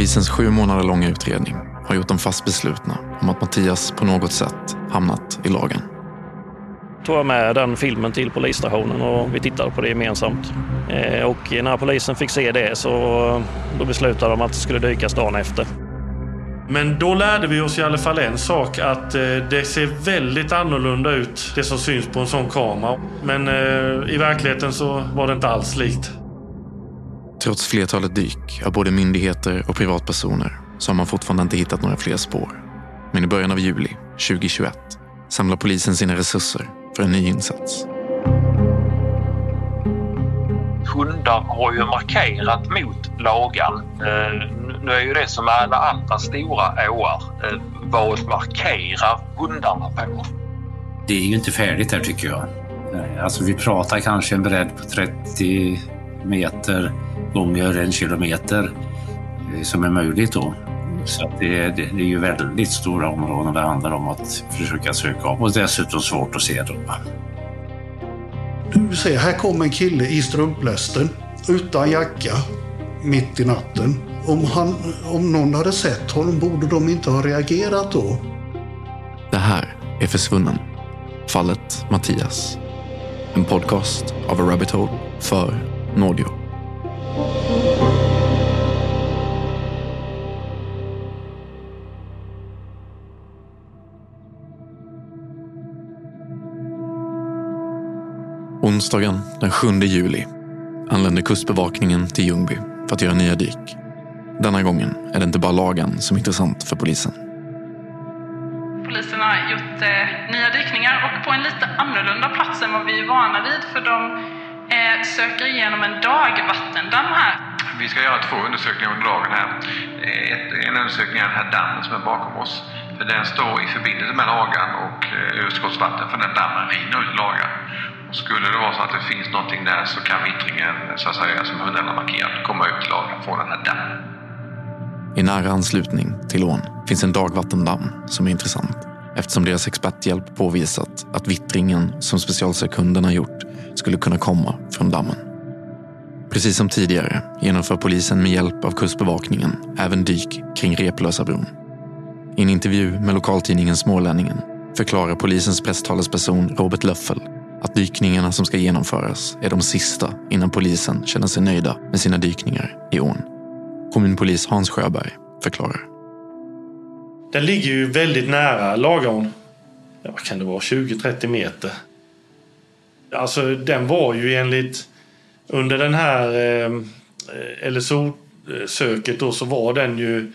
Polisens sju månader långa utredning har gjort dem fast beslutna om att Mattias på något sätt hamnat i lagen. tog jag med den filmen till polisstationen och vi tittade på det gemensamt. Eh, Och när polisen fick se det så då beslutade de att det skulle dykas dagen efter. Men då lärde vi oss i alla fall en sak att eh, det ser väldigt annorlunda ut det som syns på en sån kamera. Men eh, i verkligheten så var det inte alls likt. Trots flertalet dyk av både myndigheter och privatpersoner så har man fortfarande inte hittat några fler spår. Men i början av juli 2021 samlar polisen sina resurser för en ny insats. hundar har ju markerat mot lagan. Eh, Nu är ju det som alla andra stora åar. eh, Vad markerar hundarna på? Det är ju inte färdigt här tycker jag. Eh, Alltså vi pratar kanske en bredd på 30 meter gånger en kilometer eh, som är möjligt då. Så det, är, det är ju väldigt stora områden det handlar om att försöka söka av och dessutom svårt att se dem. Du ser, här kommer en kille i strumplästen utan jacka mitt i natten. Om, han, om någon hade sett honom borde de inte ha reagerat då. Det här är Försvunnen. Fallet Mattias. En podcast av A Rabbit Hole för Nordio. Onsdagen den 7 juli anländer Kustbevakningen till Ljungby för att göra nya dyk. Denna gången är det inte bara lagan som är intressant för polisen. Polisen har gjort eh, nya dykningar och på en lite annorlunda plats än vad vi är vana vid för de eh, söker igenom en dagvattendamm här. Vi ska göra två undersökningar under dagen här. Ett, en undersökning är den här dammen som är bakom oss. För den står i förbindelse med lagan och eh, överskottsvatten från den dammen rinner ut i lagan. Och skulle det vara så att det finns någonting där så kan vittringen, så att säga, som hundarna markerat, komma ut i lagan från den här dammen. I nära anslutning till ån finns en dagvattendamm som är intressant eftersom deras experthjälp påvisat att vittringen som Specialsekunderna gjort skulle kunna komma från dammen. Precis som tidigare genomför polisen med hjälp av Kustbevakningen även dyk kring Replösa bron. I en intervju med lokaltidningen Smålänningen förklarar polisens presstalesperson Robert Löffel att dykningarna som ska genomföras är de sista innan polisen känner sig nöjda med sina dykningar i ån. Kommunpolis Hans Sjöberg förklarar. Den ligger ju väldigt nära Lagaån. Ja, vad kan det vara? 20-30 meter. Alltså den var ju enligt under den här eh, LSO-söket då så var den ju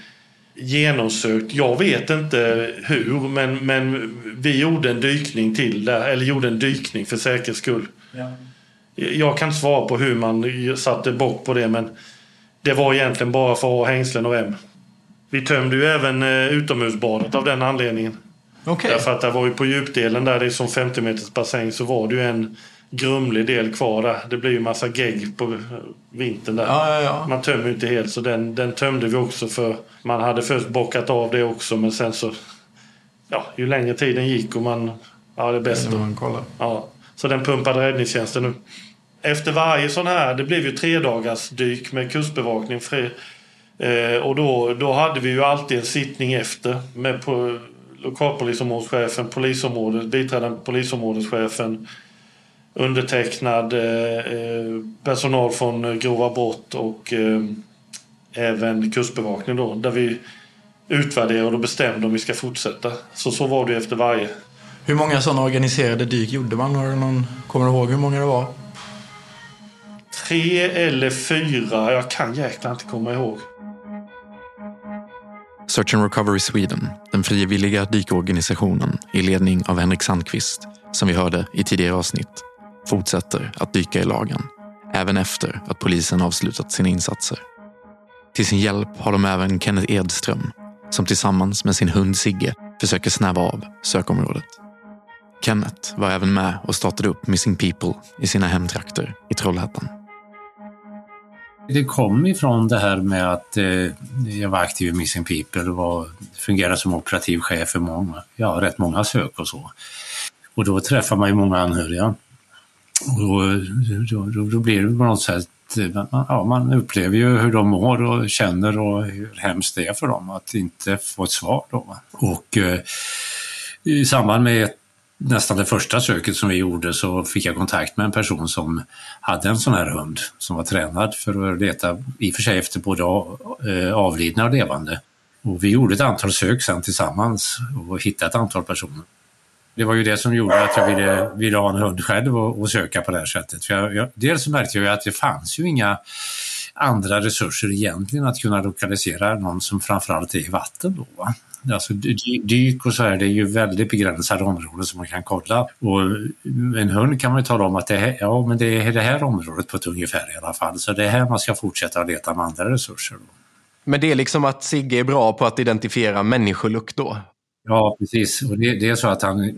genomsökt. Jag vet inte hur men, men vi gjorde en dykning till där, eller gjorde en dykning för säkerhets skull. Jag kan inte svara på hur man satte bock på det men det var egentligen bara för att ha hängslen och rem. Vi tömde ju även eh, utomhusbadet av den anledningen. Okej. Därför att det var ju på djupdelen där det är som 50 meters bassäng så var det ju en grumlig del kvar där. Det blir ju massa gegg på eh, vintern där. Ja, ja, ja. Man tömmer ju inte helt så den, den tömde vi också för man hade först bockat av det också men sen så ja, ju längre tiden gick och man ja det är bäst då. man kollar. Ja, så den pumpade räddningstjänsten nu. Efter varje sån här, det blev ju tre dagars dyk med kustbevakning. Eh, och då, då hade vi ju alltid en sittning efter med på, lokalpolisområdeschefen, polisområdet, biträdande polisområdeschefen, undertecknad eh, eh, personal från eh, grova brott och eh, även Kustbevakningen då, där vi utvärderar och bestämde om vi ska fortsätta. Så så var det efter varje. Hur många sådana organiserade dyk gjorde man? Har någon, kommer du ihåg hur många det var? Tre eller fyra, jag kan jäkla inte komma ihåg. Search and Recovery Sweden, den frivilliga dykorganisationen i ledning av Henrik Sandqvist, som vi hörde i tidigare avsnitt, fortsätter att dyka i lagen, även efter att polisen avslutat sina insatser. Till sin hjälp har de även Kenneth Edström, som tillsammans med sin hund Sigge försöker snäva av sökområdet. Kenneth var även med och startade upp Missing People i sina hemtrakter i Trollhättan. Det kom ifrån det här med att eh, jag var aktiv i Missing People och var, fungerade som operativ chef för många, ja, rätt många sök och så. Och då träffar man ju många anhöriga. Och då, då, då blir det på något sätt, eh, ja, man upplever ju hur de mår och känner och hur hemskt det är för dem att inte få ett svar. Då. Och eh, i samband med ett nästan det första söket som vi gjorde så fick jag kontakt med en person som hade en sån här hund som var tränad för att leta i och för sig efter både eh, avlidna och levande. Och vi gjorde ett antal sök sen tillsammans och hittade ett antal personer. Det var ju det som gjorde att jag ville, ville ha en hund själv och, och söka på det här sättet. För jag, jag, dels märkte jag att det fanns ju inga andra resurser egentligen att kunna lokalisera någon som framförallt är i vatten. Då, Alltså dyk och så här, det är ju väldigt begränsade områden som man kan kolla. Och en hund kan man ju tala om att det, här, ja, men det är det här området på ett ungefär i alla fall. Så det är här man ska fortsätta att leta med andra resurser. Då. Men det är liksom att Sigge är bra på att identifiera människolukt då? Ja, precis. Och det, det, är så att han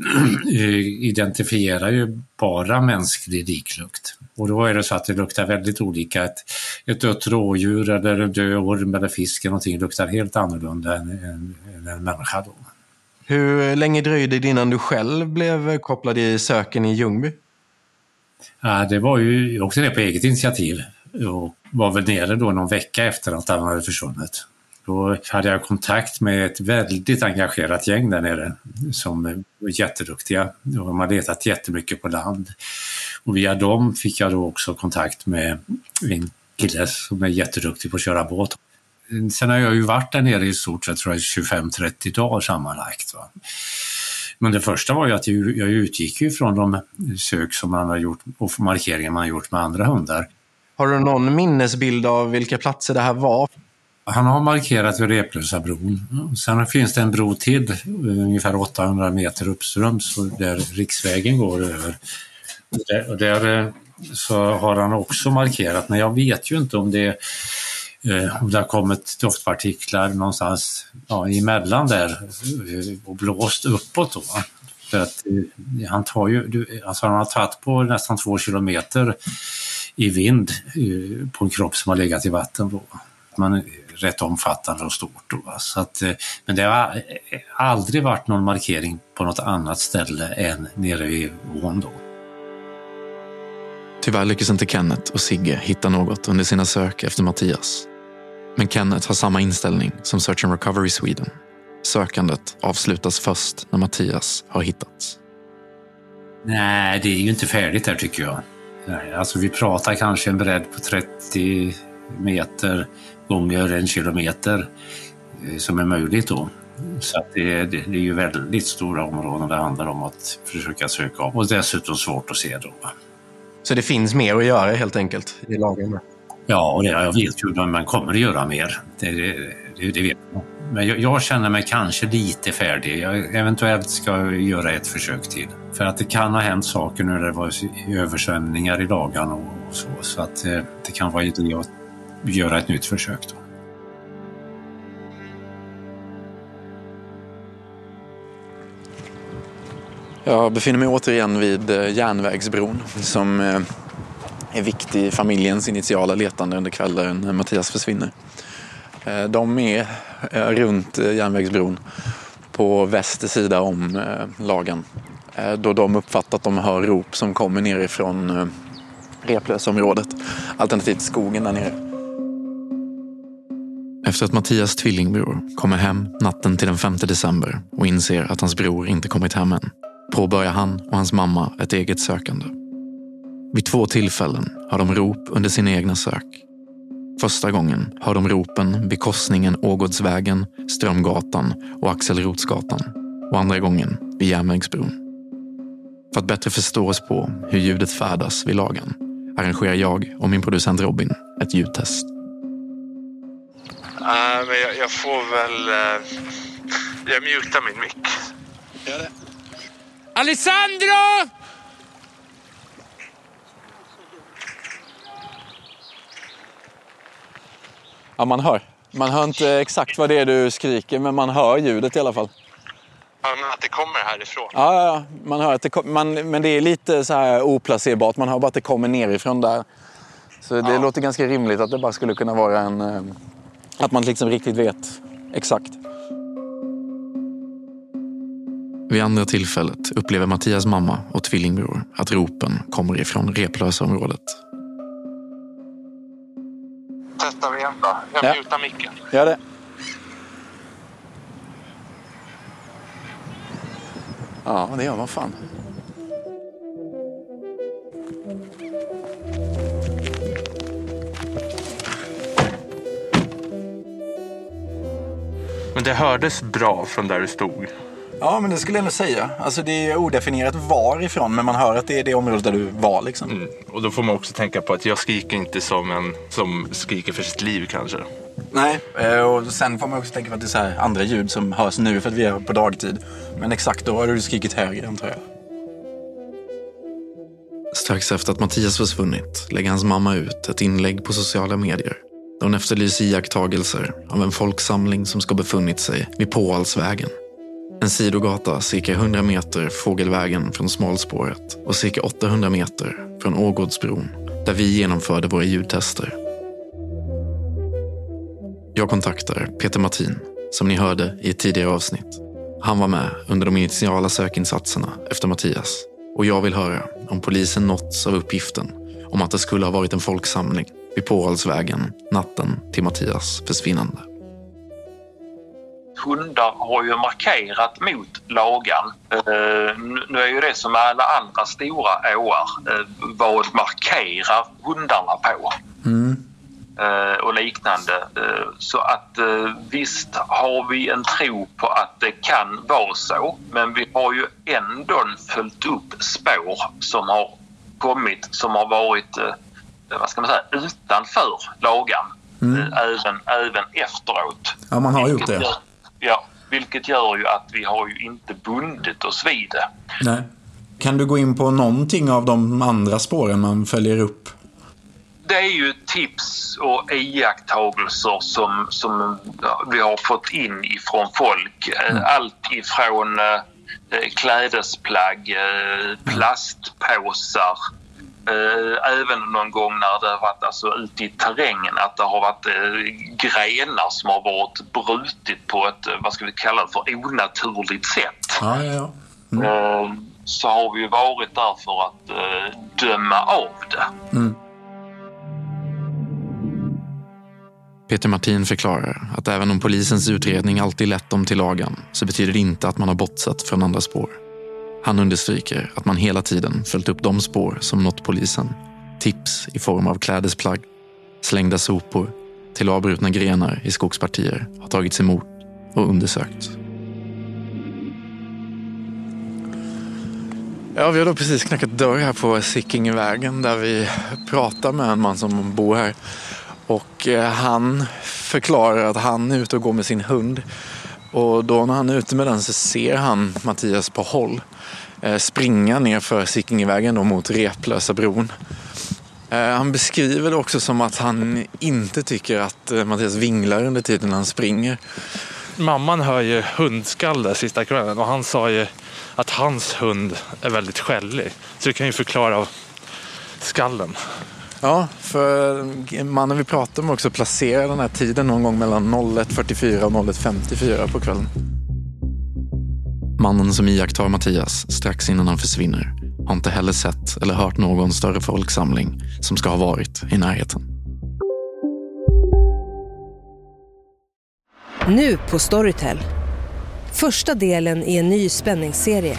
identifierar ju bara mänsklig diklukt. Och då är det så att det luktar väldigt olika. Ett, ett dött rådjur eller en död orm eller fisk eller någonting luktar helt annorlunda än, än, än en människa. Då. Hur länge dröjde det innan du själv blev kopplad i söken i Ljungby? Ja, det var ju, jag åkte ner på eget initiativ och var väl nere då någon vecka efter att han hade försvunnit. Då hade jag kontakt med ett väldigt engagerat gäng där nere som var jätteduktiga. De har letat jättemycket på land. Och via dem fick jag då också kontakt med en kille som är jätteduktig på att köra båt. Sen har jag ju varit där nere i stort sett 25-30 dagar sammanlagt. Va? Men det första var ju att jag utgick ju från de sök som man har gjort och markeringar man har gjort med andra hundar. Har du någon minnesbild av vilka platser det här var? Han har markerat vid Replösa bron. Sen finns det en bro till ungefär 800 meter uppströms där riksvägen går över. Och där, eh, så har han också markerat, men jag vet ju inte om det, eh, om det har kommit doftpartiklar någonstans ja, emellan där och blåst uppåt. Då. För att han, tar ju, alltså han har tagit på nästan två kilometer i vind på en kropp som har legat i vatten. Då. Men rätt omfattande och stort. Då. Så att, men det har aldrig varit någon markering på något annat ställe än nere vid ån. Då. Tyvärr lyckas inte Kenneth och Sigge hitta något under sina sök efter Mattias. Men Kenneth har samma inställning som Search and Recovery Sweden. Sökandet avslutas först när Mattias har hittats. Nej, det är ju inte färdigt där tycker jag. alltså vi pratar kanske en bredd på 30 meter gånger en kilometer eh, som är möjligt då. Så det, det, det, är ju väldigt stora områden det handlar om att försöka söka av och dessutom svårt att se då. Så det finns mer att göra helt enkelt i lagen? Ja, och det, jag vet ju att man kommer att göra mer. Det, det, det vet jag. Men jag, jag, känner mig kanske lite färdig. Jag eventuellt ska göra ett försök till. För att det kan ha hänt saker nu när det var översvämningar i dagarna och så. Så att eh, det kan vara idé att göra ett nytt försök. Då. Jag befinner mig återigen vid eh, järnvägsbron som eh, är viktig i familjens initiala letande under kvällen när Mattias försvinner. Eh, de är runt järnvägsbron på väster sida om lagen då de uppfattat att de hör rop som kommer nerifrån Replösområdet alternativt skogen där nere. Efter att Mattias tvillingbror kommer hem natten till den 5 december och inser att hans bror inte kommit hem än påbörjar han och hans mamma ett eget sökande. Vid två tillfällen har de rop under sina egna sök. Första gången hör de ropen vid korsningen Ågårdsvägen, Strömgatan och Axel Rotsgatan och andra gången vid Järnvägsbron. För att bättre förstå oss på hur ljudet färdas vid lagen arrangerar jag och min producent Robin ett ljudtest. Nej, men jag, jag får väl... Uh, jag mutar min mick. Gör det. Alessandro! Ja, man hör. Man hör inte exakt vad det är du skriker, men man hör ljudet i alla fall. Ja, men att det kommer härifrån. Ja, ja, ja. man hör att det kom, man, men det är lite så här oplacerbart. Man hör bara att det kommer nerifrån där. Så det låter ganska rimligt att det bara skulle kunna vara en... eh, Att man liksom riktigt vet exakt. Vid andra tillfället upplever Mattias mamma och tvillingbror att ropen kommer ifrån Replösaområdet. Testar vi igen då. Jag Ja. mutar micken. Gör det. Ja, det gör man fan. Men det hördes bra från där du stod. Ja, men det skulle jag ändå säga. Alltså det är odefinierat varifrån, men man hör att det är det området där du var liksom. Mm. Och då får man också tänka på att jag skriker inte som en som skriker för sitt liv kanske. Nej, eh, och sen får man också tänka på att det är så här andra ljud som hörs nu för att vi är på dagtid. Men exakt då har du skrikit högre antar jag. Strax efter att Mattias försvunnit lägger hans mamma ut ett inlägg på sociala medier där hon efterlyser iakttagelser av en folksamling som ska befunnit sig vid Påalsvägen. En sidogata cirka 100 meter fågelvägen från smalspåret och cirka 800 meter från Ågårdsbron där vi genomförde våra ljudtester. Jag kontaktar Peter Martin, som ni hörde i ett tidigare avsnitt. Han var med under de initiala sökinsatserna efter Mattias och jag vill höra om polisen nåtts av uppgiften om att det skulle ha varit en folksamling vid Påalsvägen natten till Mattias försvinnande hundar har ju markerat mot lagan. Eh, nu- är ju det som alla andra stora åar. Eh, vad markerar hundarna på? Eh, och liknande. Så att visst har vi en tro på att det kan vara så. Men vi har ju ändå följt upp spår som har kommit som har varit vad ska man säga, utanför lagan. Mm. Även, även efteråt. Ja, man har gjort det. Ja, vilket gör ju att vi har ju inte bundit oss vid det. Nej. Kan du gå in på någonting av de andra spåren man följer upp? Det är ju tips och iakttagelser som, som vi har fått in ifrån folk. Eh, Allt ifrån eh, klädesplagg, eh, plastpåsar, eh, även någon gång när det har varit alltså, ute i terrängen att det har varit eh, grenar som har varit brutit på ett, eh, vad ska vi kalla det för, onaturligt sätt. Ja, ja, ja. Eh, så har vi ju varit där för att eh, döma av det. Peter Martin förklarar att även om polisens utredning alltid lett dem till lagan så betyder det inte att man har bortsett från andra spår. Han understryker att man hela tiden följt upp de spår som nått polisen. Tips i form av klädesplagg, slängda sopor till avbrutna grenar i skogspartier har tagits emot och undersökts. Ja, vi har då precis knackat dörr här på Sickingevägen där vi pratar med en man som bor här. Och eh, han förklarar att han är ute och går med sin hund. Och då när han är ute med den så ser han Mattias på håll eh, springa ner för Sickingevägen då mot Replösa bron. Eh, han beskriver det också som att han inte tycker att eh, Mattias vinglar under tiden han springer. Mamman hör ju hundskall där sista kvällen och han sa ju att hans hund är väldigt skällig. Så det kan ju förklara skallen. Ja, för mannen vi pratar med också placerar den här tiden någon gång mellan 01.44 och 01.54 på kvällen. Mannen som iakttar Mattias strax innan han försvinner har inte heller sett eller hört någon större folksamling som ska ha varit i närheten. Nu på Storytel. Första delen i en ny spänningsserie.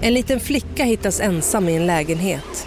En liten flicka hittas ensam i en lägenhet.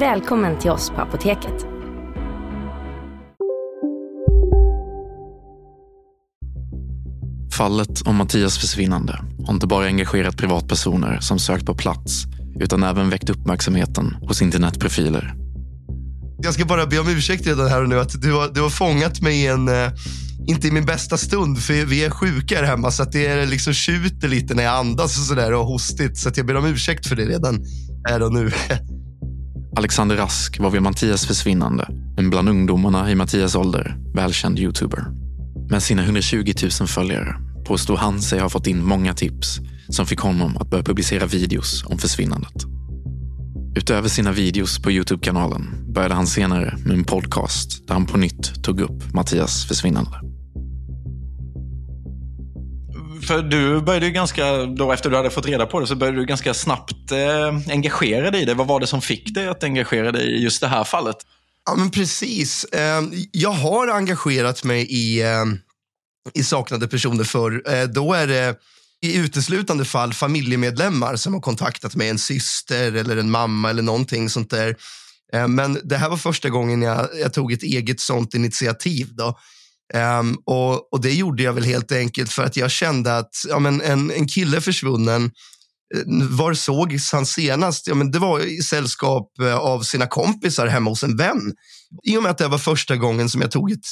Välkommen till oss på Apoteket. Fallet om Mattias försvinnande har inte bara engagerat privatpersoner som sökt på plats utan även väckt uppmärksamheten hos internetprofiler. Jag ska bara be om ursäkt redan här och nu att du har, du har fångat mig i en, eh, inte i min bästa stund, för vi är sjuka här hemma så att det är liksom tjuter lite när jag andas och sådär och hostigt. Så att jag ber om ursäkt för det redan här och nu. Alexander Rask var vid Mattias försvinnande en bland ungdomarna i Mattias ålder välkänd youtuber. Med sina 120 000 följare påstod han sig ha fått in många tips som fick honom att börja publicera videos om försvinnandet. Utöver sina videos på Youtube-kanalen började han senare med en podcast där han på nytt tog upp Mattias försvinnande. För du började ju ganska, då efter du hade fått reda på det, så började du ganska snabbt eh, engagera dig i det. Vad var det som fick dig att engagera dig i just det här fallet? Ja, men precis. Eh, jag har engagerat mig i, eh, i saknade personer för eh, Då är det i uteslutande fall familjemedlemmar som har kontaktat mig, en syster eller en mamma eller någonting sånt där. Eh, men det här var första gången jag, jag tog ett eget sånt initiativ. Då. Um, och, och, Det gjorde jag väl helt enkelt för att jag kände att ja, men en, en kille försvunnen eh, var sågs han senast? Ja, men det var i sällskap eh, av sina kompisar hemma hos en vän. I och med att det var första gången som jag tog ett,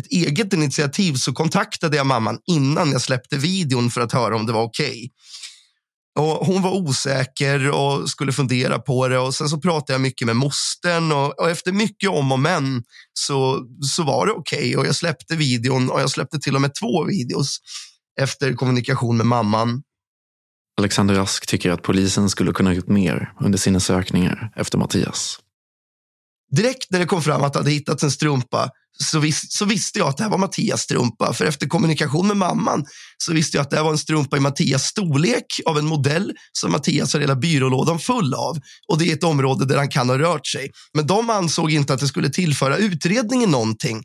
ett eget initiativ så kontaktade jag mamman innan jag släppte videon för att höra om det var okej. Okay. Och hon var osäker och skulle fundera på det. och Sen så pratade jag mycket med mostern och, och efter mycket om och men så, så var det okej. Okay. Och Jag släppte videon och jag släppte till och med två videos efter kommunikation med mamman. Alexander Rask tycker att polisen skulle kunna gjort mer under sina sökningar efter Mattias. Direkt när det kom fram att det hade hittats en strumpa så, vis så visste jag att det här var Mattias strumpa. För efter kommunikation med mamman så visste jag att det här var en strumpa i Mattias storlek av en modell som Mattias har hela byrålådan full av. Och det är ett område där han kan ha rört sig. Men de ansåg inte att det skulle tillföra utredningen någonting.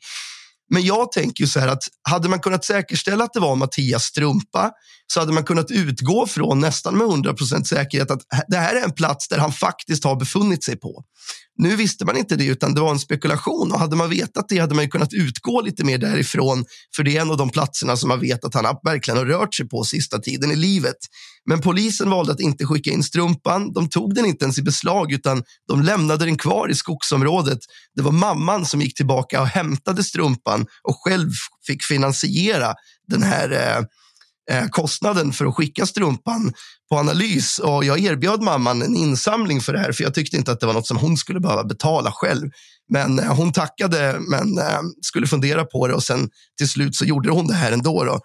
Men jag tänker ju så här att hade man kunnat säkerställa att det var Mattias strumpa så hade man kunnat utgå från nästan med 100% säkerhet att det här är en plats där han faktiskt har befunnit sig på. Nu visste man inte det utan det var en spekulation och hade man vetat det hade man kunnat utgå lite mer därifrån för det är en av de platserna som man vet att han verkligen har rört sig på sista tiden i livet. Men polisen valde att inte skicka in strumpan. De tog den inte ens i beslag utan de lämnade den kvar i skogsområdet. Det var mamman som gick tillbaka och hämtade strumpan och själv fick finansiera den här eh, eh, Eh, kostnaden för att skicka strumpan på analys. Och jag erbjöd mamman en insamling för det här, för jag tyckte inte att det var något som hon skulle behöva betala själv. Men eh, hon tackade, men eh, skulle fundera på det och sen till slut så gjorde hon det här ändå. Då,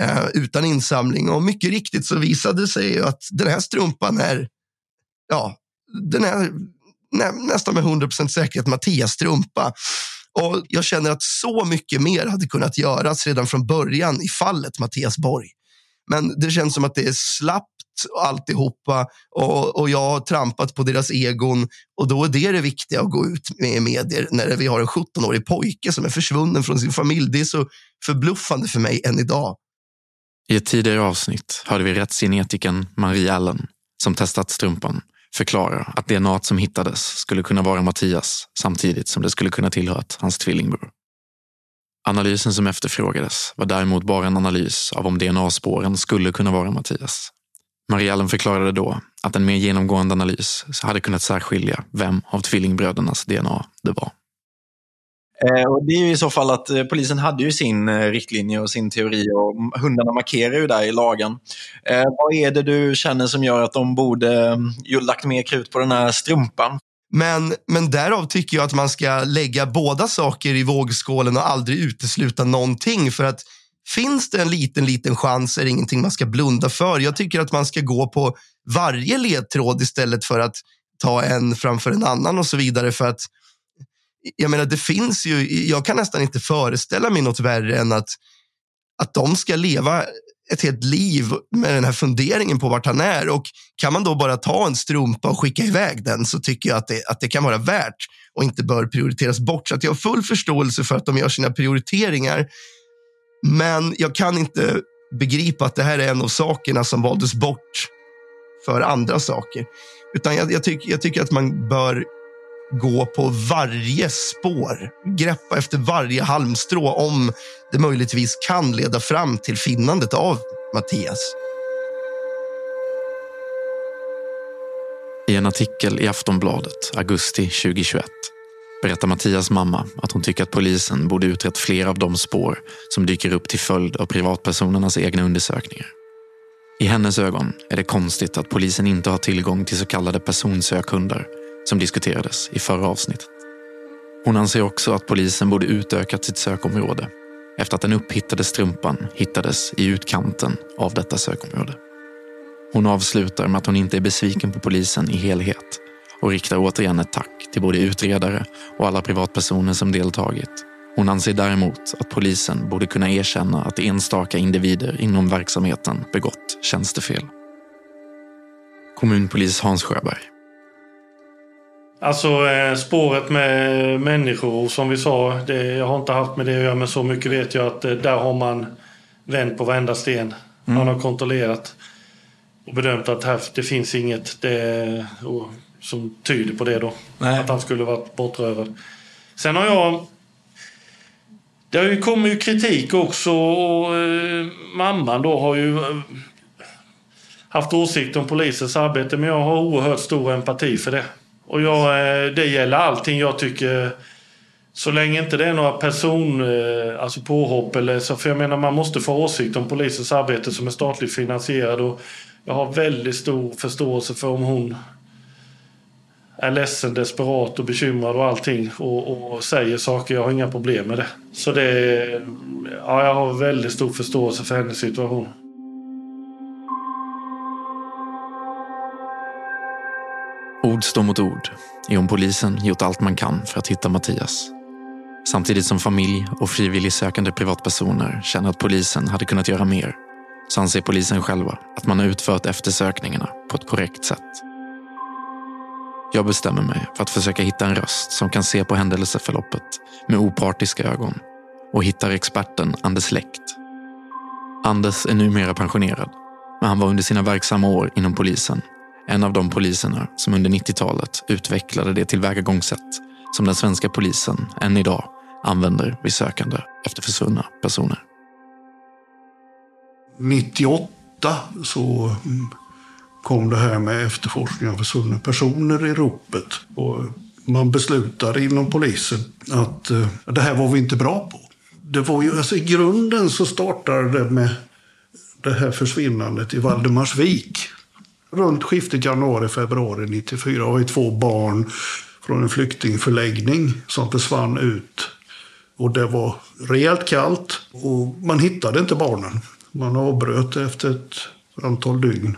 eh, utan insamling. Och mycket riktigt så visade det sig att den här strumpan är, ja, den är nä, nästan med 100 säkerhet Mattias strumpa. Och jag känner att så mycket mer hade kunnat göras redan från början i fallet Mattias Borg. Men det känns som att det är slappt alltihopa och, och jag har trampat på deras egon och då är det det viktiga att gå ut med i medier när vi har en 17-årig pojke som är försvunnen från sin familj. Det är så förbluffande för mig än idag. I ett tidigare avsnitt hörde vi rättsgenetikern Marie Allen som testat strumpan förklara att DNA som hittades skulle kunna vara Mattias samtidigt som det skulle kunna tillhört hans tvillingbror. Analysen som efterfrågades var däremot bara en analys av om DNA-spåren skulle kunna vara Mattias. Mariellen förklarade då att en mer genomgående analys hade kunnat särskilja vem av tvillingbrödernas DNA det var. Eh, och det är ju i så fall att eh, polisen hade ju sin eh, riktlinje och sin teori och hundarna markerar ju där i lagen. Eh, vad är det du känner som gör att de borde mm, ju lagt mer krut på den här strumpan? Men, men därav tycker jag att man ska lägga båda saker i vågskålen och aldrig utesluta någonting. För att finns det en liten, liten chans är det ingenting man ska blunda för. Jag tycker att man ska gå på varje ledtråd istället för att ta en framför en annan och så vidare. För att jag menar, det finns ju, jag kan nästan inte föreställa mig något värre än att, att de ska leva ett helt liv med den här funderingen på vart han är. Och kan man då bara ta en strumpa och skicka iväg den så tycker jag att det, att det kan vara värt och inte bör prioriteras bort. Så att jag har full förståelse för att de gör sina prioriteringar. Men jag kan inte begripa att det här är en av sakerna som valdes bort för andra saker. Utan jag, jag, tyck, jag tycker att man bör gå på varje spår, greppa efter varje halmstrå om det möjligtvis kan leda fram till finnandet av Mattias. I en artikel i Aftonbladet, augusti 2021, berättar Mattias mamma att hon tycker att polisen borde utrett fler av de spår som dyker upp till följd av privatpersonernas egna undersökningar. I hennes ögon är det konstigt att polisen inte har tillgång till så kallade personsökhundar som diskuterades i förra avsnittet. Hon anser också att polisen borde utökat sitt sökområde efter att den upphittade strumpan hittades i utkanten av detta sökområde. Hon avslutar med att hon inte är besviken på polisen i helhet och riktar återigen ett tack till både utredare och alla privatpersoner som deltagit. Hon anser däremot att polisen borde kunna erkänna att enstaka individer inom verksamheten begått tjänstefel. Kommunpolis Hans Sjöberg. Alltså eh, spåret med människor, som vi sa, det, jag har inte haft med det att göra men så mycket vet jag att eh, där har man vänt på varenda sten. Mm. Man har kontrollerat och bedömt att här, det finns inget det, och, som tyder på det då. Nej. Att han skulle varit bortrövad. Sen har jag... Det har ju kommit kritik också och eh, mamman då har ju eh, haft åsikter om polisens arbete men jag har oerhört stor empati för det. Och jag, eh, det gäller allting jag tycker. Så länge inte det är några person, eh, alltså påhopp eller så. För jag menar man måste få åsikt om polisens arbete som är statligt finansierad. Och jag har väldigt stor förståelse för om hon är ledsen, desperat och bekymrad och allting och, och säger saker. Jag har inga problem med det. Så det, eh, ja, jag har väldigt stor förståelse för hennes situation. Ord står mot ord i om polisen gjort allt man kan för att hitta Mattias. Samtidigt som familj och frivilligsökande privatpersoner känner att polisen hade kunnat göra mer så anser polisen själva att man har utfört eftersökningarna på ett korrekt sätt. Jag bestämmer mig för att försöka hitta en röst som kan se på händelseförloppet med opartiska ögon och hittar experten Anders Läkt. Anders är numera pensionerad, men han var under sina verksamma år inom polisen en av de poliserna som under 90-talet utvecklade det tillvägagångssätt som den svenska polisen än idag använder vid sökande efter försvunna personer. 98 så mm, kom det här med efterforskning av försvunna personer i ropet. Och man beslutade inom polisen att eh, det här var vi inte bra på. Det var ju, alltså, I grunden så startade det med det här försvinnandet i Valdemarsvik runt skiftet januari-februari 94 har ju två barn från en flyktingförläggning som försvann ut. Och det var rejält kallt och man hittade inte barnen. Man avbröt efter ett antal dygn.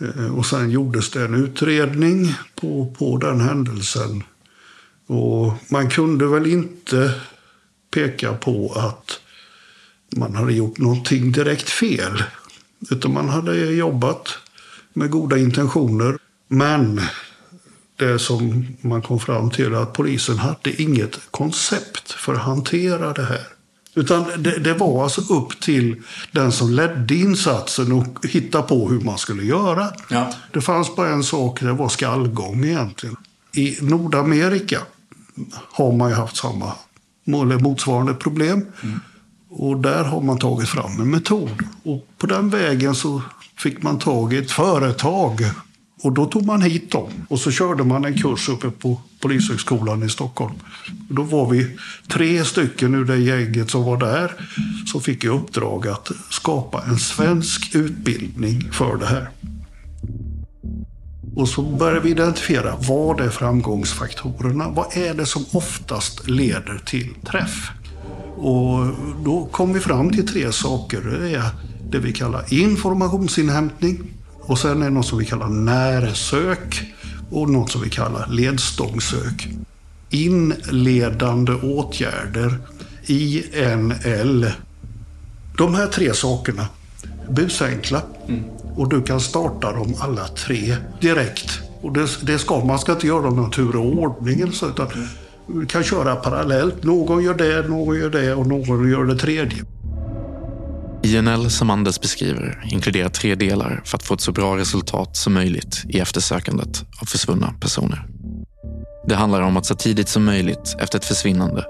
Eh, och sen gjordes det en utredning på, på den händelsen. Och man kunde väl inte peka på att man hade gjort någonting direkt fel. Utan man hade jobbat med goda intentioner. Men det som man kom fram till är att polisen hade inget koncept för att hantera det här. Utan det, det, var alltså upp till den som ledde insatsen att hitta på hur man skulle göra. Ja. Det fanns bara en sak, det var skallgång egentligen. I Nordamerika har man ju haft samma eller motsvarande problem. Mm. Och där har man tagit fram en metod. Och på den vägen så fick man tag i ett företag Och då tog man hit dem och så körde man en kurs uppe på Polishögskolan i Stockholm. Då var vi tre stycken ur det gänget som var där som fick i uppdrag att skapa en svensk utbildning för det här. Och så började vi identifiera vad är framgångsfaktorerna? Vad är det som oftast leder till träff? Och då kom vi fram till tre saker. Det är det vi kallar informationsinhämtning och sen är det något som vi kallar närsök och något som vi kallar ledstångsök. Inledande åtgärder, INL. De här tre sakerna, busenkla. Mm. Och du kan starta dem alla tre direkt. Och det, det ska, man ska inte göra dem i tur och ordning. Så, utan du kan köra parallellt. Någon gör det, någon gör det och någon gör det tredje. INL som Anders beskriver inkluderar tre delar för att få ett så bra resultat som möjligt i eftersökandet av försvunna personer. Det handlar om att så tidigt som möjligt efter ett försvinnande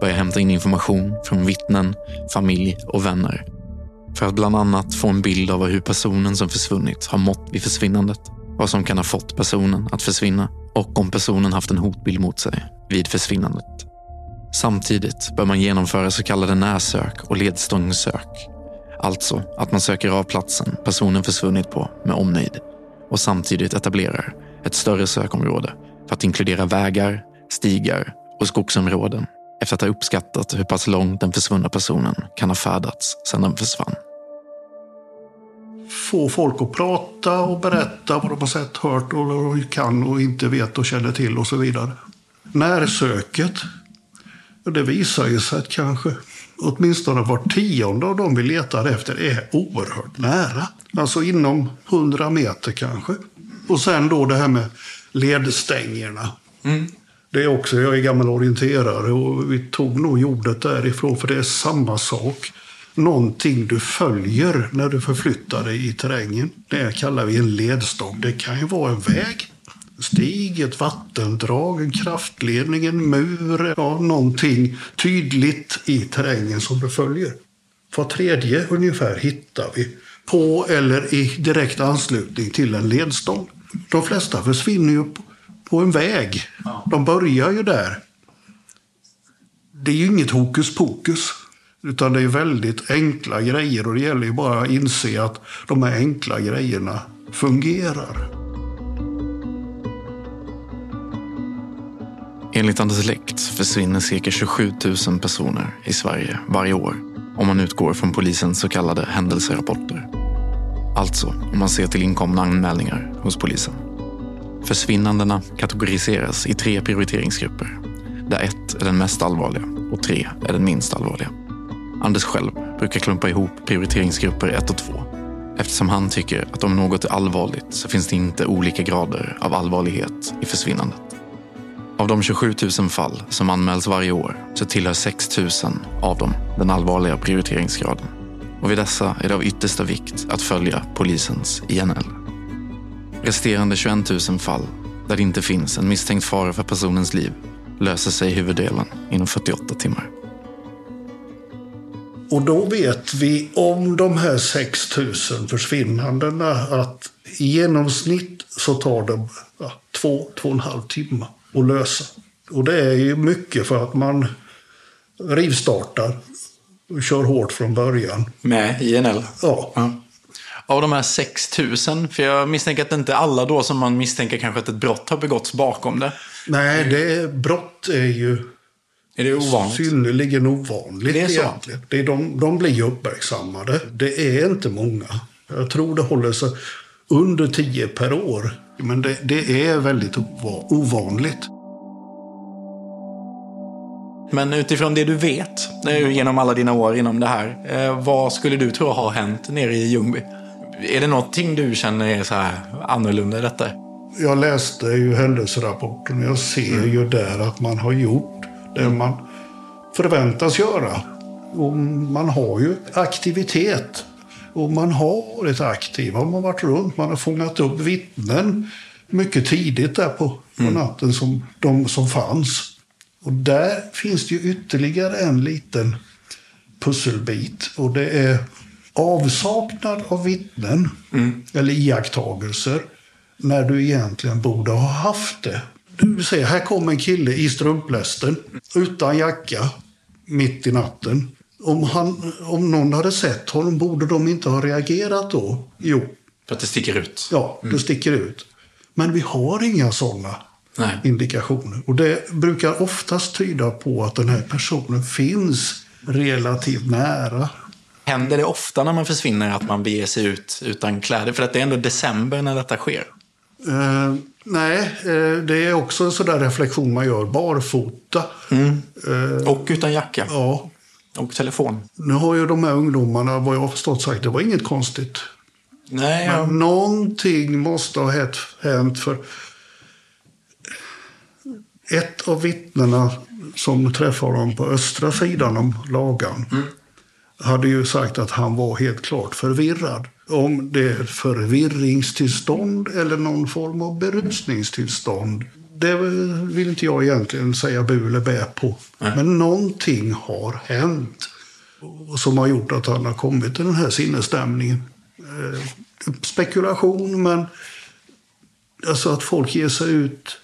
börja hämta in information från vittnen, familj och vänner för att bland annat få en bild av hur personen som försvunnit har mått vid försvinnandet, vad som kan ha fått personen att försvinna och om personen haft en hotbild mot sig vid försvinnandet. Samtidigt bör man genomföra så kallade närsök och ledstångssök Alltså att man söker av platsen personen försvunnit på med omnejd och samtidigt etablerar ett större sökområde för att inkludera vägar, stigar och skogsområden efter att ha uppskattat hur pass långt den försvunna personen kan ha färdats sedan den försvann. Få folk att prata och berätta vad de har sett, hört och kan och inte vet och känner till och så vidare. Närsöket, det visar ju sig att kanske åtminstone var tionde av dem vi letar efter är oerhört nära. Alltså inom 100 meter kanske. Och sen då det här med ledstängerna. Mm. Det är också, jag är gammal orienterare och vi tog nog jordet därifrån för det är samma sak. Någonting du följer när du förflyttar dig i terrängen. Det kallar vi en ledstång. Det kan ju vara en väg stig, ett vattendrag, en kraftledning, en mur, ja, någonting tydligt i terrängen som du följer. Var tredje ungefär hittar vi på eller i direkt anslutning till en ledstång. De flesta försvinner ju på en väg. De börjar ju där. Det är ju inget hokus pokus. Utan det är väldigt enkla grejer och det gäller ju bara att inse att de här enkla grejerna fungerar. Enligt Anders Läkt försvinner cirka 27 000 personer i Sverige varje år om man utgår från polisens så kallade händelserapporter. Alltså om man ser till inkomna anmälningar hos polisen. Försvinnandena kategoriseras i tre prioriteringsgrupper där ett är den mest allvarliga och tre är den minst allvarliga. Anders själv brukar klumpa ihop prioriteringsgrupper 1 och 2 eftersom han tycker att om något är allvarligt så finns det inte olika grader av allvarlighet i försvinnandet. Av de 27 000 fall som anmäls varje år så tillhör 6 000 av dem den allvarliga prioriteringsgraden. Och vid dessa är det av yttersta vikt att följa polisens INL. Resterande 21 000 fall där det inte finns en misstänkt fara för personens liv löser sig huvuddelen inom 48 timmar. Och då vet vi om de här 6 000 försvinnandena att i genomsnitt så tar det ja, två, två och en halv timme att lösa. Och det är ju mycket för att man rivstartar och kör hårt från början. Med INL? Ja. ja. Av de här 6000, för jag misstänker att det inte är alla då som man misstänker kanske att ett brott har begåtts bakom det. Nej, det, brott är ju är det ovanligt? synnerligen ovanligt det är så. egentligen. Det är de, de blir uppmärksammade. Det är inte många. Jag tror det håller sig under 10 per år. Men det, det är väldigt ovanligt. Men utifrån det du vet, genom alla dina år inom det här, eh, vad skulle du tro har hänt nere i Ljungby? Är det någonting du känner är så här annorlunda i detta? Jag läste ju händelserapporten och jag ser mm. ju där att man har gjort det man förväntas göra. Och man har ju aktivitet. Och man har varit aktiv, man har varit runt, man har fångat upp vittnen mycket tidigt där på, på mm. natten, som, de som fanns. Och där finns det ju ytterligare en liten pusselbit. Och det är avsaknad av vittnen, mm. eller iakttagelser, när du egentligen borde ha haft det. Du ser, här kommer en kille i strumplästen utan jacka mitt i natten. Om, han, om någon hade sett honom, borde de inte ha reagerat då? Jo. För att det sticker ut? Ja, det sticker ut. Men vi har inga sådana Nej. indikationer. Och det brukar oftast tyda på att den här personen finns relativt nära. Händer det ofta när man försvinner att man beger sig ut utan kläder? För att det är ändå december när detta sker. Eh, nej, eh, det är också en sån där reflektion man gör barfota. Eh, Och utan jacka. Ja. Och telefon. Nu har ju de här ungdomarna, vad jag har förstått sagt, det var inget konstigt. Nej, Men ja. någonting måste ha hänt- för ett av vittnena som träffade honom på östra sidan om lagan hade ju sagt att han var helt klart förvirrad. Om det är förvirringstillstånd eller någon form av berusningstillstånd. Det vill inte jag egentligen säga bu eller bä på. Men någonting har hänt och som har gjort att han har kommit till den här sinnesstämningen. Eh, spekulation, men alltså att folk ger sig ut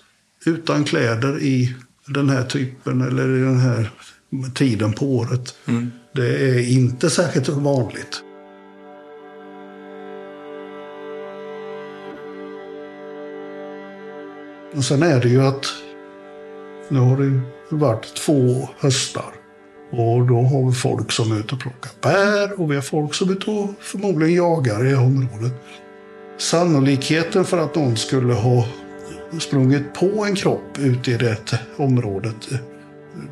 utan kläder i den här typen eller i den här tiden på året. Det är inte särskilt vanligt. Och sen är det ju att nu har det varit två höstar. Och då har vi folk som är ute och plockar bär och vi har folk som är ute och förmodligen jagar i området. Sannolikheten för att någon skulle ha sprungit på en kropp ute i det området,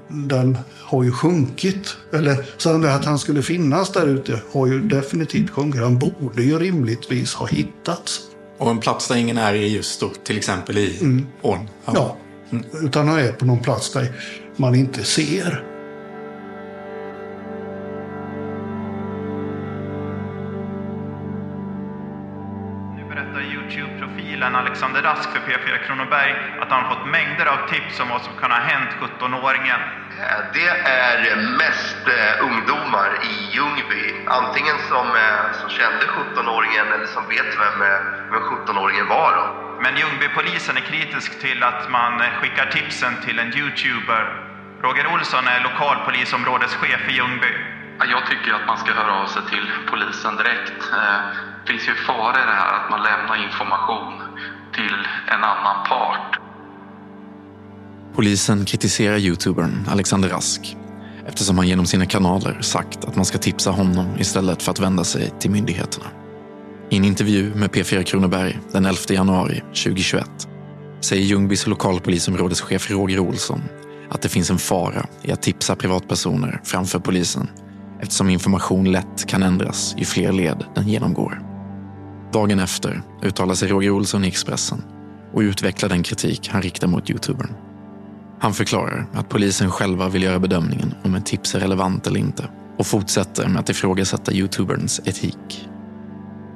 den har ju sjunkit. Eller så att han skulle finnas där ute har ju definitivt sjunkit. Han borde ju rimligtvis ha hittats. Och en plats där ingen är är just då, till exempel i Mm. ån. Ja, utan han är på någon plats där man inte ser. Youtube-profilen Alexander Rask för P4 Kronoberg att han fått mängder av tips om vad som kan ha hänt 17-åringen. Det är mest eh, ungdomar i Ljungby. Antingen som, eh, som kände 17-åringen eller som vet vem, eh, vem 17-åringen var. Då. Men Ljungbypolisen är kritisk till att man eh, skickar tipsen till en Youtuber. Roger Olsson är lokalpolisområdeschef i Ljungby. Ja, Jag tycker att man ska höra av sig till polisen direkt. Eh, Det finns ju fara i det här att man lämnar information till en annan part. Polisen kritiserar youtubern Alexander Rask eftersom han genom sina kanaler sagt att man ska tipsa honom istället för att vända sig till myndigheterna. I en intervju med P4 Kronoberg den 11 januari 2021 säger Ljungbys lokalpolisområdeschef Roger Olsson att det finns en fara i att tipsa privatpersoner framför polisen eftersom information lätt kan ändras ju fler led den genomgår. Dagen efter uttalar sig Roger Olsson i Expressen och utvecklar den kritik han riktar mot youtubern. Han förklarar att polisen själva vill göra bedömningen om ett tips är relevant eller inte och fortsätter med att ifrågasätta youtuberns etik.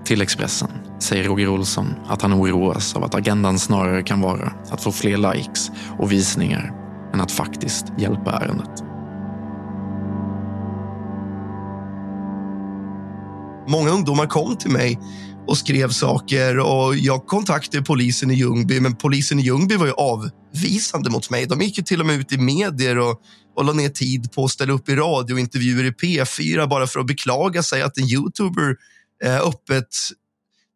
Till Expressen säger Roger Olsson att han oroas av att agendan snarare kan vara att få fler likes och visningar än att faktiskt hjälpa ärendet. Många ungdomar kom till mig och skrev saker och jag kontaktade polisen i Ljungby, men polisen i Ljungby var ju avvisande mot mig. De gick ju till och med ut i medier och, och la ner tid på att ställa upp i radiointervjuer i P4 bara för att beklaga sig att en youtuber eh, öppet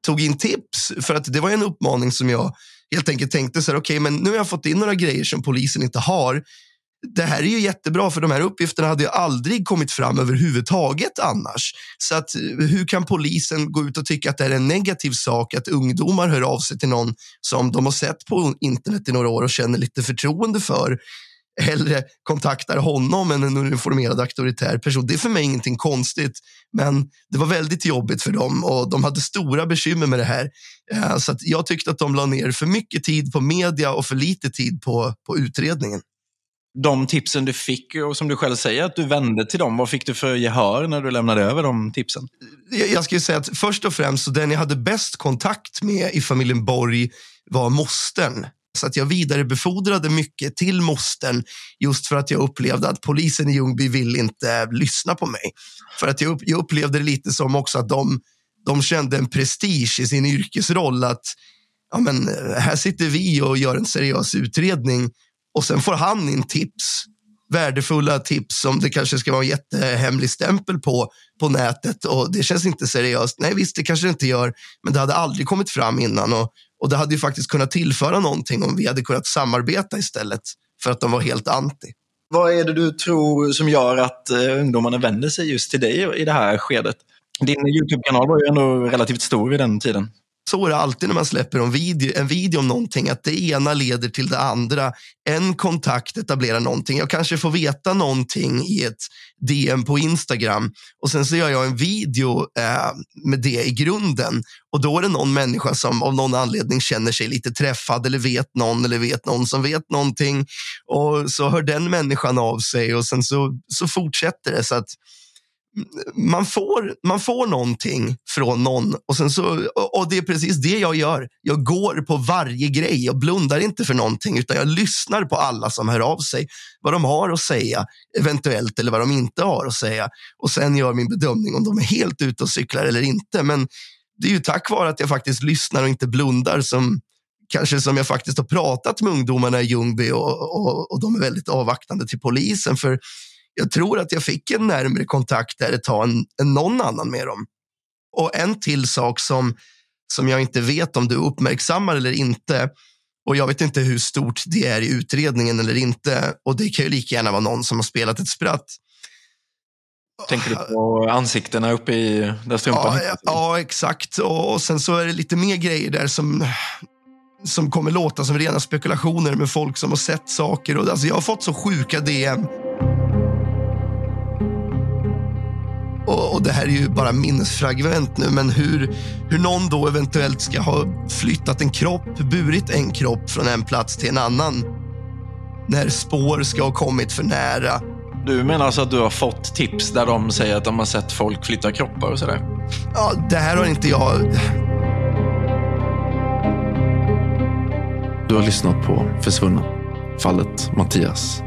tog in tips. För att det var en uppmaning som jag helt enkelt tänkte så här, okej, men nu har jag fått in några grejer som polisen inte har. Det här är ju jättebra för de här uppgifterna hade ju aldrig kommit fram överhuvudtaget annars. Så att eh, hur kan polisen gå ut och tycka att det är en negativ sak att ungdomar hör av sig till någon som de har sett på internet i några år och känner lite förtroende för hellre kontaktar honom än en uniformerad auktoritär person. Det är för mig ingenting konstigt, men det var väldigt jobbigt för dem och de hade stora bekymmer med det här. Eh, så att jag tyckte att de la ner för mycket tid på media och för lite tid på, på utredningen. De tipsen du fick och som du själv säger att du vände till dem, vad fick du för gehör när du lämnade över de tipsen? Jag jag skulle säga att först och främst så den jag hade bäst kontakt med i familjen Borg var mostern. Så att jag vidarebefordrade mycket till mostern just för att jag upplevde att polisen i Ljungby vill inte lyssna på mig. För att jag, jag upplevde det lite som också att de, de kände en prestige i sin yrkesroll. att ja, men eh, här sitter vi och gör en seriös utredning och sen får han in tips värdefulla tips som det kanske ska vara en jättehemlig stämpel på på nätet och det känns inte seriöst. Nej, visst, det kanske det inte gör, men det hade aldrig kommit fram innan och, och det hade ju faktiskt kunnat tillföra någonting om vi hade kunnat samarbeta istället för att de var helt anti. Vad är det du tror som gör att eh, ungdomarna vänder sig just till dig i det här skedet? Din YouTube-kanal var ju ändå relativt stor vid den tiden. Så är det alltid när man släpper en video, en video om någonting, att det ena leder till det andra. En kontakt etablerar någonting. Jag kanske får veta någonting i ett DM på Instagram och sen så gör jag en video eh, med det i grunden och då är det någon människa som av någon anledning känner sig lite träffad eller vet någon eller vet någon som vet någonting och så hör den människan av sig och sen så, så fortsätter det. så att man får, man får någonting från någon och, sen så, och det är precis det jag gör. Jag går på varje grej. Jag blundar inte för någonting utan jag lyssnar på alla som hör av sig. Vad de har att säga, eventuellt, eller vad de inte har att säga. Och sen gör min bedömning om de är helt ute och cyklar eller inte. Men det är ju tack vare att jag faktiskt lyssnar och inte blundar som kanske som jag faktiskt har pratat med ungdomarna i Ljungby och, och, och de är väldigt avvaktande till polisen. För jag tror att jag fick en närmare kontakt där ett tag än, än någon annan med dem. Och en till sak som, som jag inte vet om du uppmärksammar eller inte. Och jag vet inte hur stort det är i utredningen eller inte. Och det kan ju lika gärna vara någon som har spelat ett spratt. Tänker du på ansiktena uppe i där strumpan ja, ja, exakt. Och sen så är det lite mer grejer där som, som kommer låta som rena spekulationer med folk som har sett saker. Och, alltså, jag har fått så sjuka DM och, och, det här är ju bara minnesfragment nu, men hur, hur någon då eventuellt ska ha flyttat en kropp, burit en kropp från en plats till en annan. När spår ska ha kommit för nära. Du menar alltså att du har fått tips där de säger att de har sett folk flytta kroppar och sådär? Ja, det här har inte jag... Du har lyssnat på Försvunna, fallet Mattias.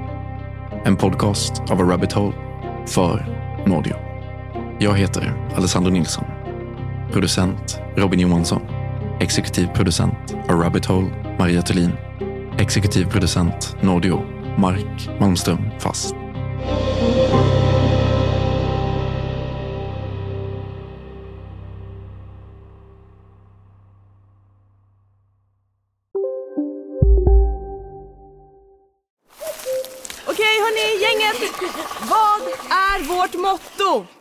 En podcast av A Rabbit Hole för Nordio. Jag heter Alessandro Nilsson. Producent Robin Johansson. Exekutiv producent A Rabbit Hole Maria Thulin. Exekutiv producent Nordio Mark Malmström Fast. Okej hörni, gänget! Vad är vårt motto?